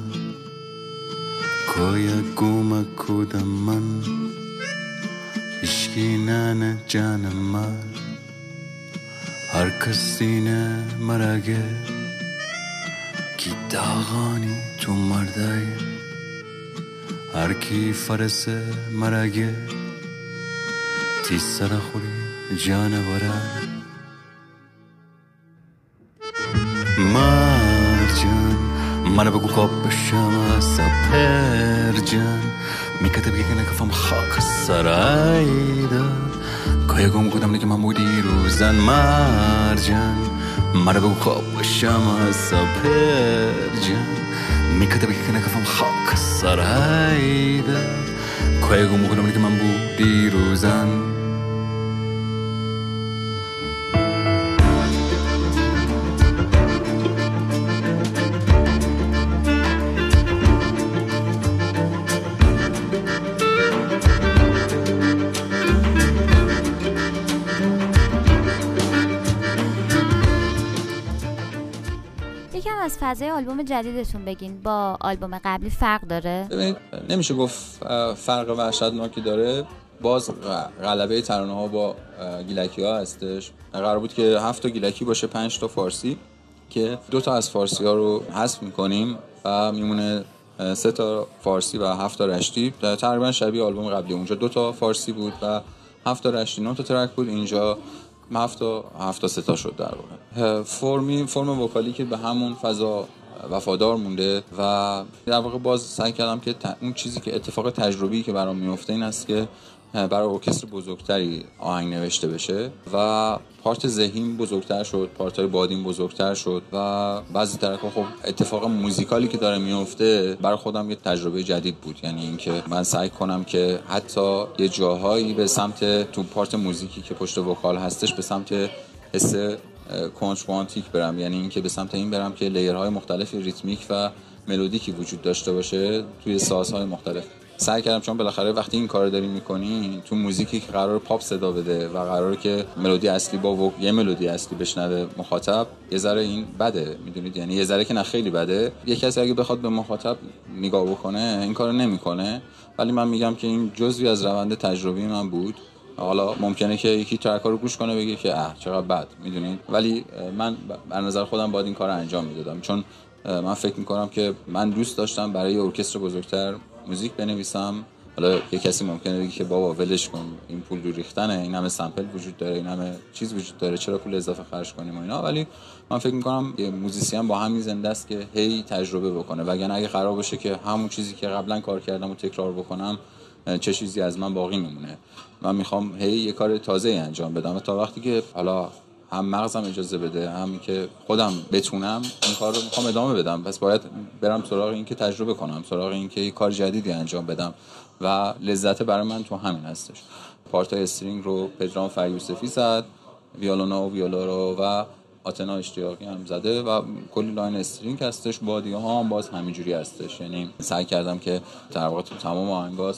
کویا گوما کودمن اشکی نانه جان من. هر کسی نه مرگه کی داغانی تو مردای هر کی فرس مرگه تی سر خوری جانوره. مرجان منو بگو کاب بشم از سپر جان. میکته بگه که نکفم خاک سرایده کایا گم کدم نگه من بودی روزن مرجان منو بگو کاب بشم از سپر جان. میکده بگه که نکفم خاک سرایده کایا گم کدم نگه من بودی روزن از فضای آلبوم جدیدتون بگین. با آلبوم قبلی فرق داره؟ ببینید نمیشه گفت فرق وحشتناکی داره. باز غلبه ترانه ها با گیلکی ها هستش. قرار بود که هفت تا گیلکی باشه پنج تا فارسی که دو تا از فارسی ها رو حذف می‌کنیم و میمونه سه تا فارسی و هفت تا رشتی. تقریبا شبیه آلبوم قبلی. اونجا دو تا فارسی بود و هفت تا رشتی. نه تا ترک بود. اینجا هفت تا هفت سه تا شد در واقع. فرمی فرم وکالی که به همون فضا وفادار مونده و در واقع باز سعی کردم که اون چیزی که اتفاق تجربی که برام میفته این است که برای ارکستر بزرگتری آهنگ نوشته بشه و پارت ذهین بزرگتر شد پارت های بادین بزرگتر شد و بعضی طرف خب اتفاق موزیکالی که داره میفته برای خودم یه تجربه جدید بود. یعنی اینکه من سعی کنم که حتی یه جاهایی به سمت تو پارت موزیکی که پشت وکال هستش به سمت حس کنترانتیک برم. یعنی اینکه به سمت این برم که لیرهای مختلف ریتمیک و ملودیکی وجود داشته باشه توی سازهای مختلف. سعی کردم چون بالاخره وقتی این کار داری می‌کنی تو موزیکی که قرار پاپ صدا بده و قرار که ملودی اصلی با و... یه ملودی اصلی بشنوه مخاطب یه ذره این بده می‌دونید؟ یعنی یه ذره که نه خیلی بده. یه کسی اگه بخواد به مخاطب نگاه بکنه این کارو نمی‌کنه. ولی من میگم که این جزوی از روند تجربی من بود. حالا ممکنه که یکی track رو گوش کنه بگه که اه چقدر بد می‌دونید؟ ولی من به نظر خودم باید این کار انجام می‌دادم. چون من فکر می‌کنم که من دوست داشتم برای ارکستر بزرگتر موزیک بنویسم. حالا یه کسی ممکنه بگه که بابا ولش کن این پول دور ریختنه این همه sample وجود داره این همه چیز وجود داره چرا پول اضافه خرج کنیم و اینا؟ ولی من فکر می‌کنم یه musician با همین زنده است که هی تجربه بکنه. وگرنه اگه قرار باشه که همون چیزی که قبلا کار کردم تکرار بکنم چه چیزی از من باقی میمونه. من می‌خوام هی یه کار تازه انجام بدم و تا وقتی که حالا هم مغزم اجازه بده هم که خودم بتونم این کار رو می‌خوام ادامه بدم. پس باید برم سراغ این که تجربه کنم سراغ این که کار جدیدی انجام بدم و لذت برای من تو همین هستش. part ای string رو پدرام فریوسفی زد ویالونا و ویولا رو و آتنا اشتیاقی هم زده و کلی line string هستش. بادی ها هم باز همینجوری هستش. یعنی سعی کردم که در واقع تو تمام آهنگا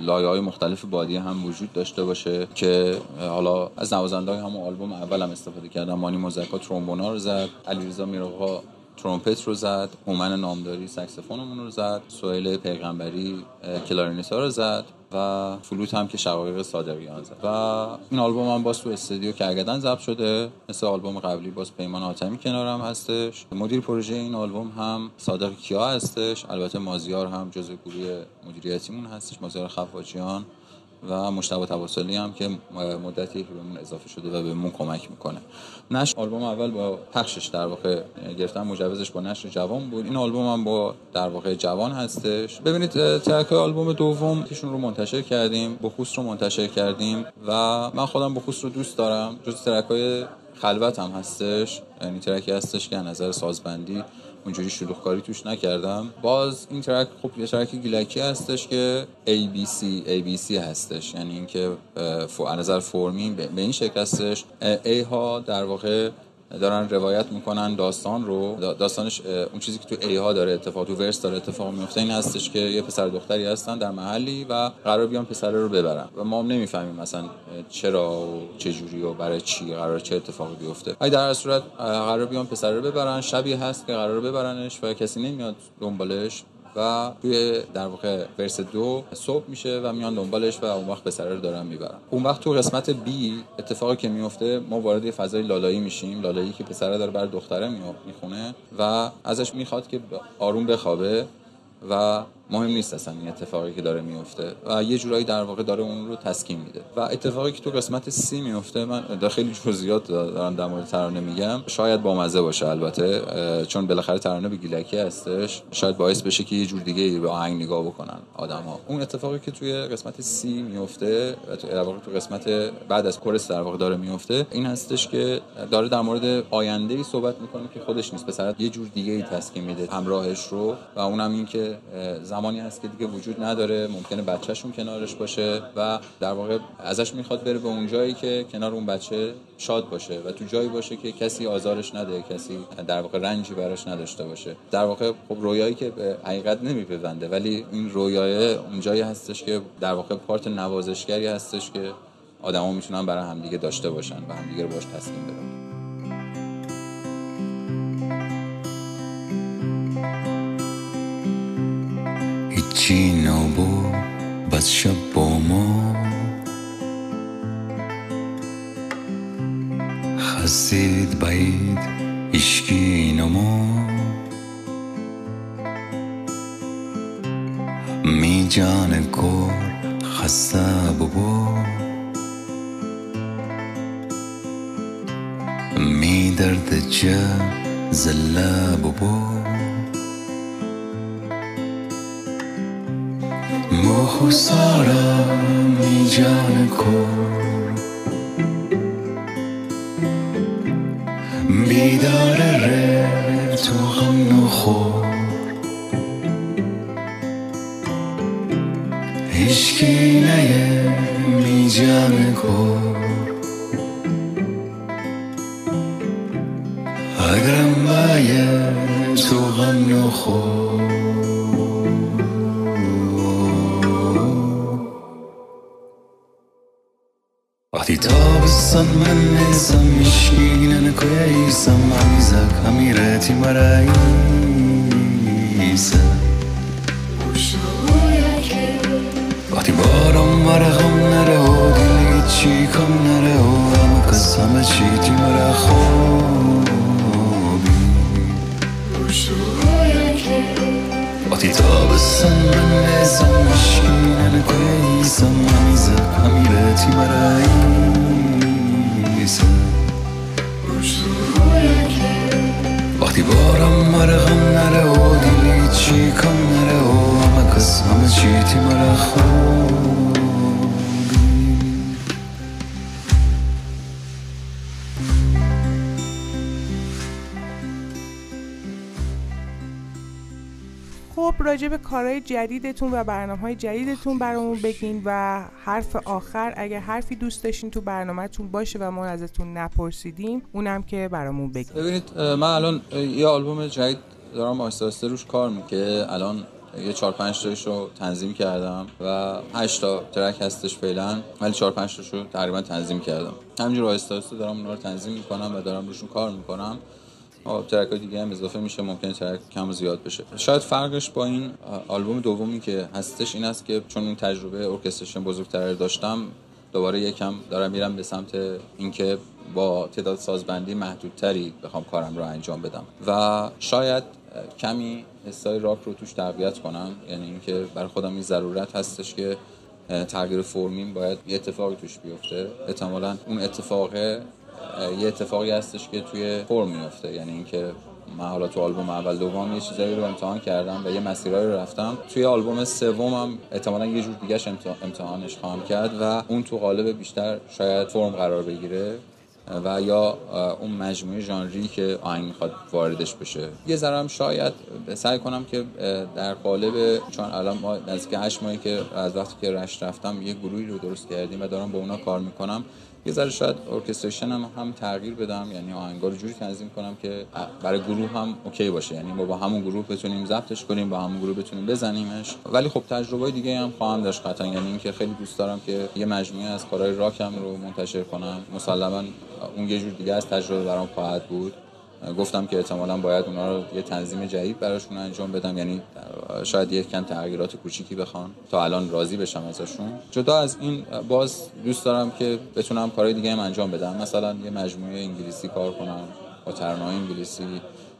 لایه های مختلف بادی هم وجود داشته باشه که حالا از نوازنده های همون آلبوم اول هم استفاده کردم. مانی مزکی ترومبونا رو زد. علیرضا میرآقا ترومپت رو زد. هومن نامداری سکسفونمون رو زد. سهیل پیغمبری کلارینتا رو زد. و فلوت هم که شقایق صادقیان زد. و این آلبوم هم باز تو استودیو کرگدن ضبط شده. مثل آلبوم قبلی باز پیمان آتمی کنارم هستش. مدیر پروژه این آلبوم هم صادق کیا هستش. البته مازیار هم جزء گروه مدیریتیمون هستش. مازیار خفاجیان. و مشتبه توسلی هم که مدتی که بهمون اضافه شده و بهمون کمک می‌کنه. نشر آلبوم اول با پخشش در واقع گرفتن مجوزش با نشر جوان بود. این آلبوم هم با در واقع جوان هستش. ببینید ترک آلبوم دوم تیشون رو منتشر کردیم بخوست رو منتشر کردیم و من خودم بخوست رو دوست دارم. جز ترک های خلوت هم هستش. یعنی ترکی هستش که نظر سازبندی اونجوری شلوغکاری توش نکردم. باز این ترک خب یه ترک گیلکی هستش که ABC ABC هستش. یعنی اینکه از نظر به این شکل هستش. ها در واقع دارن روایت می‌کنن داستان رو. داستانش اون چیزی که تو ای ها داره اتفاق تو ورس داره اتفاق میفته این هستش که یه پسر دختری هستن در محلی و قرار بیان پسره رو ببرن. و ما هم نمی‌فهمیم مثلا چرا و چه جوری و برای چی قرار چه اتفاقی بیفته. ای در صورت قرار بیان پسره رو ببرن. شبیه هست که قرار ببرنش و کسی نمیاد دنبالش. و توی در واقع ورس دو صبح میشه و میان دنبالش و اون وقت پسره رو دارن می‌برن. اون وقت تو قسمت بی اتفاقی که میفته ما وارد یه فضای لالایی میشیم. لالایی که پسره داره بر دختره می‌خونه و ازش می‌خواد که آروم بخوابه و مهم نیست اصلا این اتفاقی که داره میفته و یه جورایی در واقع داره اون رو تسکین میده. و اتفاقی که تو قسمت سی میفته من در خیلی جزئیات دارم در مورد ترانه میگم. شاید با مزه باشه البته چون بالاخره ترانه به گیلکی هستش. شاید باعث بشه که یه جور دیگه به آهنگ نگاه بکنن آدما اون اتفاقی که توی قسمت سی میفته و در واقع تو قسمت بعد از کورس در واقع داره میفته این هستش که داره در مورد آینده ای صحبت می‌کنه که خودش نیست. پسر یه جور دیگه ای تسکین میده همراهش رو. و اونم این که زمانی هست که دیگه وجود نداره ممکنه بچهشون کنارش باشه و در واقع ازش می‌خواد بره به اون جایی که کنار اون بچه شاد باشه و تو جایی باشه که کسی آزارش نده کسی در واقع رنجی براش نداشته باشه. در واقع خب رویایی که به حقیقت نمیپیونده ولی این رویای اون جایی هستش که در واقع پارت نوازشگری هستش که آدما می‌تونن برای همدیگه داشته باشن و همدیگه رو باش تسکین بدن. هیچی نبو بس شب با ما؟ خستید بعید اشکی نما. می جان کور خسته ببو می درد چه زله ببو مخو سارا می جان کور بیدار ره راجع به کارهای جدیدتون و برنامه های جدیدتون برامون بگین و حرف آخر اگه حرفی دوست داشتین تو برنامهتون باشه و ما ازتون نپرسیدیم اونم که برامون بگین. ببینید من الان یه آلبوم جدید دارم آهسته روش کار می‌کنم که الان یه چهار پنج تایش رو تنظیم کردم و هشت تا ترک هستش فعلا ولی چهار پنج تاشو تقریبا تنظیم کردم. همینجور آهسته آهسته دارم اونا رو تنظیم می‌کنم و دارم روشون کار می‌کنم. track های دیگه هم اضافه میشه ممکنه track کم زیاد بشه. شاید فرقش با این آلبوم دومی که هستش این است که چون این تجربه orchestration بزرگتر داشتم دوباره یکم دارم میرم به سمت اینکه با تعداد سازبندی محدودتری بخوام کارم رو انجام بدم. و شاید کمی حسای راک رو توش تقویت کنم. یعنی اینکه برای خودم این ضرورت هستش که تغییر فرمیم باید یه اتفاقی توش بیفته. احتمالا اون اتفاقه یه اتفاقی هستش که توی فرم میفته یعنی اینکه من حالا تو آلبوم اول دوم یه چیزایی رو امتحان کردم و یه مسیرهایی رو رفتم. توی آلبوم سومم احتمالا یه جور دیگهش امتحانش خواهم کرد و اون تو قالب بیشتر شاید فرم قرار بگیره و یا اون مجموعه ژانری که آهنگ می‌خواد واردش بشه. یه ذره هم شاید سعی کنم که در قالب چون الان ما نزدیک 8 ماهی که از وقتی که رشت رفتم یه گروهی رو درست کردیم و دارم با اونا کار می‌کنم. یه ذره شاید orchestration هم, هم تغییر بدم یعنی آهنگا رو جوری تنظیم کنم که برای گروه هم okay باشه. یعنی ما با همون گروه بتونیم ضبطش کنیم با همون گروه بتونیم بزنیمش. ولی خب تجربه دیگه هم خواهم داشت قطعا. یعنی اینکه خیلی دوست دارم که یه مجموعه از کارهای راکم رو منتشر کنم. مسلما اون یه جور دیگه از تجربه برام خواهد بود. گفتم که احتمالا باید اونا رو یه تنظیم جدید براشون انجام بدم یعنی شاید یک کم تغییرات کوچیکی بخوان تا الان راضی بشم ازشون. جدا از این باز دوست دارم که بتونم کارهای دیگه هم انجام بدم. مثلا یه مجموعه انگلیسی کار کنم با ترانه‌های انگلیسی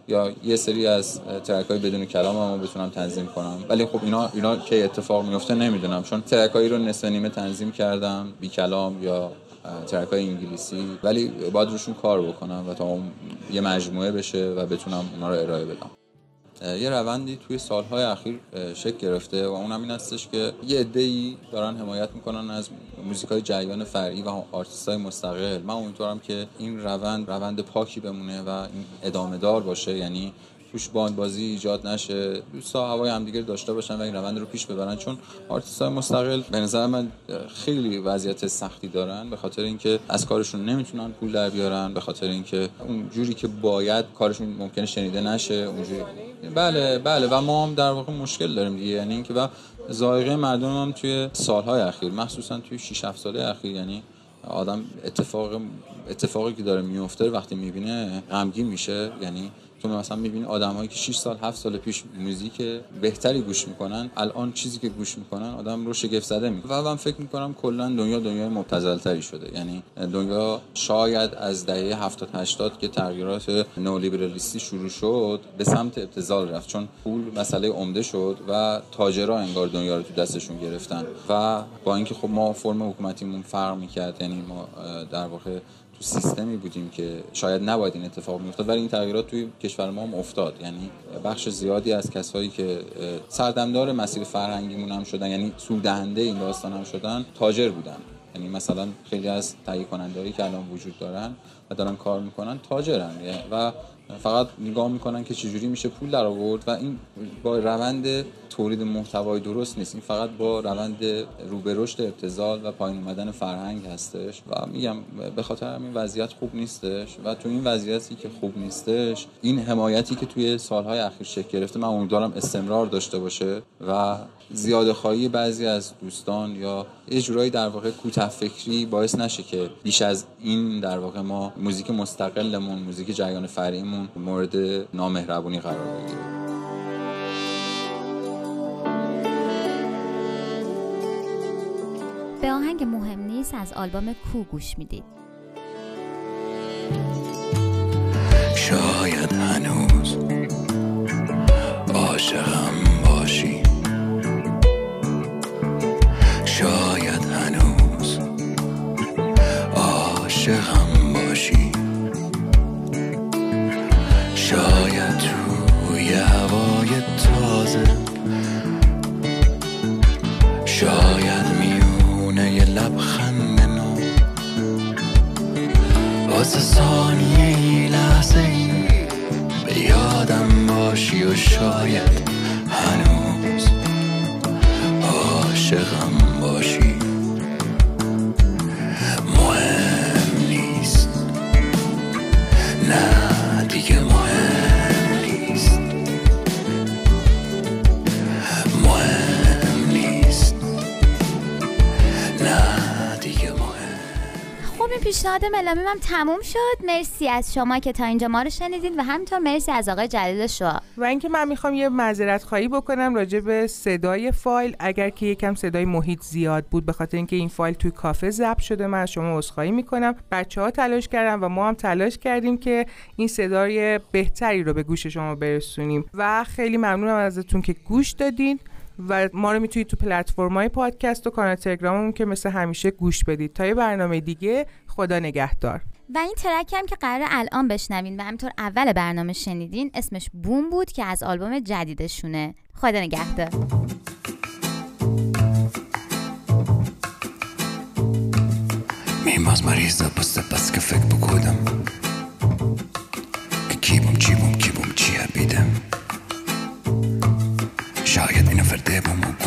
یا یه سری از track های بدون کلام هم بتونم تنظیم کنم. ولی خب اینا اینا که اتفاق میفته نمی‌دونم چون track هایی رو نصف نیمه تنظیم کردم بی کلام یا track های انگلیسی ولی باید روشون کار بکنم و تا اون یه مجموعه بشه و بتونم اونا رو ارائه بدم. یه روندی توی سالهای اخیر شکل گرفته و اونم این هستش که یه عده‌ای دارن حمایت می‌کنن از موزیکای جریان فرعی و آرتیستای مستقل. من امیدوارم که این روند روند پاکی بمونه و این ادامه دار باشه. یعنی توش باند بازی ایجاد نشه. دوستا هوای همدیگه داشته باشن و این روند رو پیش ببرن. چون آرتیست های مستقل به نظر من خیلی وضعیت سختی دارن به خاطر اینکه از کارشون نمی‌تونن پول در بیارن به خاطر اینکه اون جوری که باید کارشون ممکنه شنیده نشه اونجوری بله بله. و ما هم در واقع مشکل داریم دیگه. یعنی اینکه و ذائقه مردم هم توی سالهای اخیر مخصوصا توی 6 7 ساله اخیر یعنی آدم اتفاق اتفاقی که داره میفته وقتی می‌بینه غمگین میشه. یعنی تو مثلا می‌بینی آدمایی که 6 سال 7 سال پیش موزیک بهتری گوش می‌کنن الان چیزی که گوش می‌کنن آدم رو شگفت زده می‌کنه. و من فکر می‌کنم کلا دنیا دنیای مبتذل تری شده. یعنی دنیا شاید از دهه 70 80 که تغییرات نولیبرالیستی شروع شد به سمت ابتذال رفت. چون پول مسئله عمده شد و تاجرها انگار دنیا رو تو دستشون گرفتن. و با اینکه خب ما فرم حکومتیمون فرق می‌کرد یعنی ما در واقع تو سیستمی بودیم که شاید نباید این اتفاق میافتاد ولی این تغییرات توی کشور ما هم افتاد. یعنی بخش زیادی از کسایی که سردمدار مسیر فرهنگیمون هم شدن یعنی سوددهنده این داستان هم شدن تاجر بودن. یعنی مثلا خیلی از تهیه که الان وجود دارن و دارن کار می‌کنن تاجرن. و فقط نگاه می‌کنن که چجوری میشه پول در آورد و این با روند تولید محتوای درست نیست. این فقط با روند رو به رشد ابتذال و پایین اومدن فرهنگ هستش و میگم به خاطر همین وضعیت خوب نیستش و تو این وضعیتی که خوب نیستش این حمایتی که توی سالهای اخیر شکل گرفته من امیدوارم استمرار داشته باشه و زیاده خواهی بعضی از دوستان یا اجرایی در واقع کوتاه فکری باعث نشه که بیش از این در واقع ما موزیک مستقلمون موزیک جریان فرعیمون مورد نامهربونی قرار بگیره. به آهنگ مهم نیست از آلبوم کو گوش می‌دید. شاید هنوز عاشقم باشی. شاید هنوز عاشقم باشی. شاید توی هوای تازه. شاید میونه یه لبخند نو. واسه ثانیه ای لحظه ای به یادم باشی و شاید پیشنهاد ملامیم تموم شد. مرسی از شما که تا اینجا ما رو شنیدین و همینطور مرسی از آقای جلیل شوا و اینکه من می‌خوام یه معذرت خواهی بکنم راجع به صدای فایل. اگر که یکم صدای محیط زیاد بود به خاطر اینکه این فایل توی کافه ضبط شده من از شما عذرخواهی می‌کنم. بچه ها تلاش کردم و ما هم تلاش کردیم که این صدای بهتری رو به گوش شما برسونیم. و خیلی ممنونم ازتون که گوش دادین و ما رو می‌تونید تو پلتفرم‌های پادکست و کانال تلگراممون که مثل همیشه گوش بدید. تا یه برنامه دیگه خدا نگهدار. و این ترک هم که قرار الان بشنوین و همینطور اول برنامه شنیدین اسمش بوم بود که از آلبوم جدیدشونه. خدا نگهدار. میماز مریض بسته بس که فکر بکنم که کی بوم چی بوم کی بوم چی بیدم شاید اینو فرده بوم و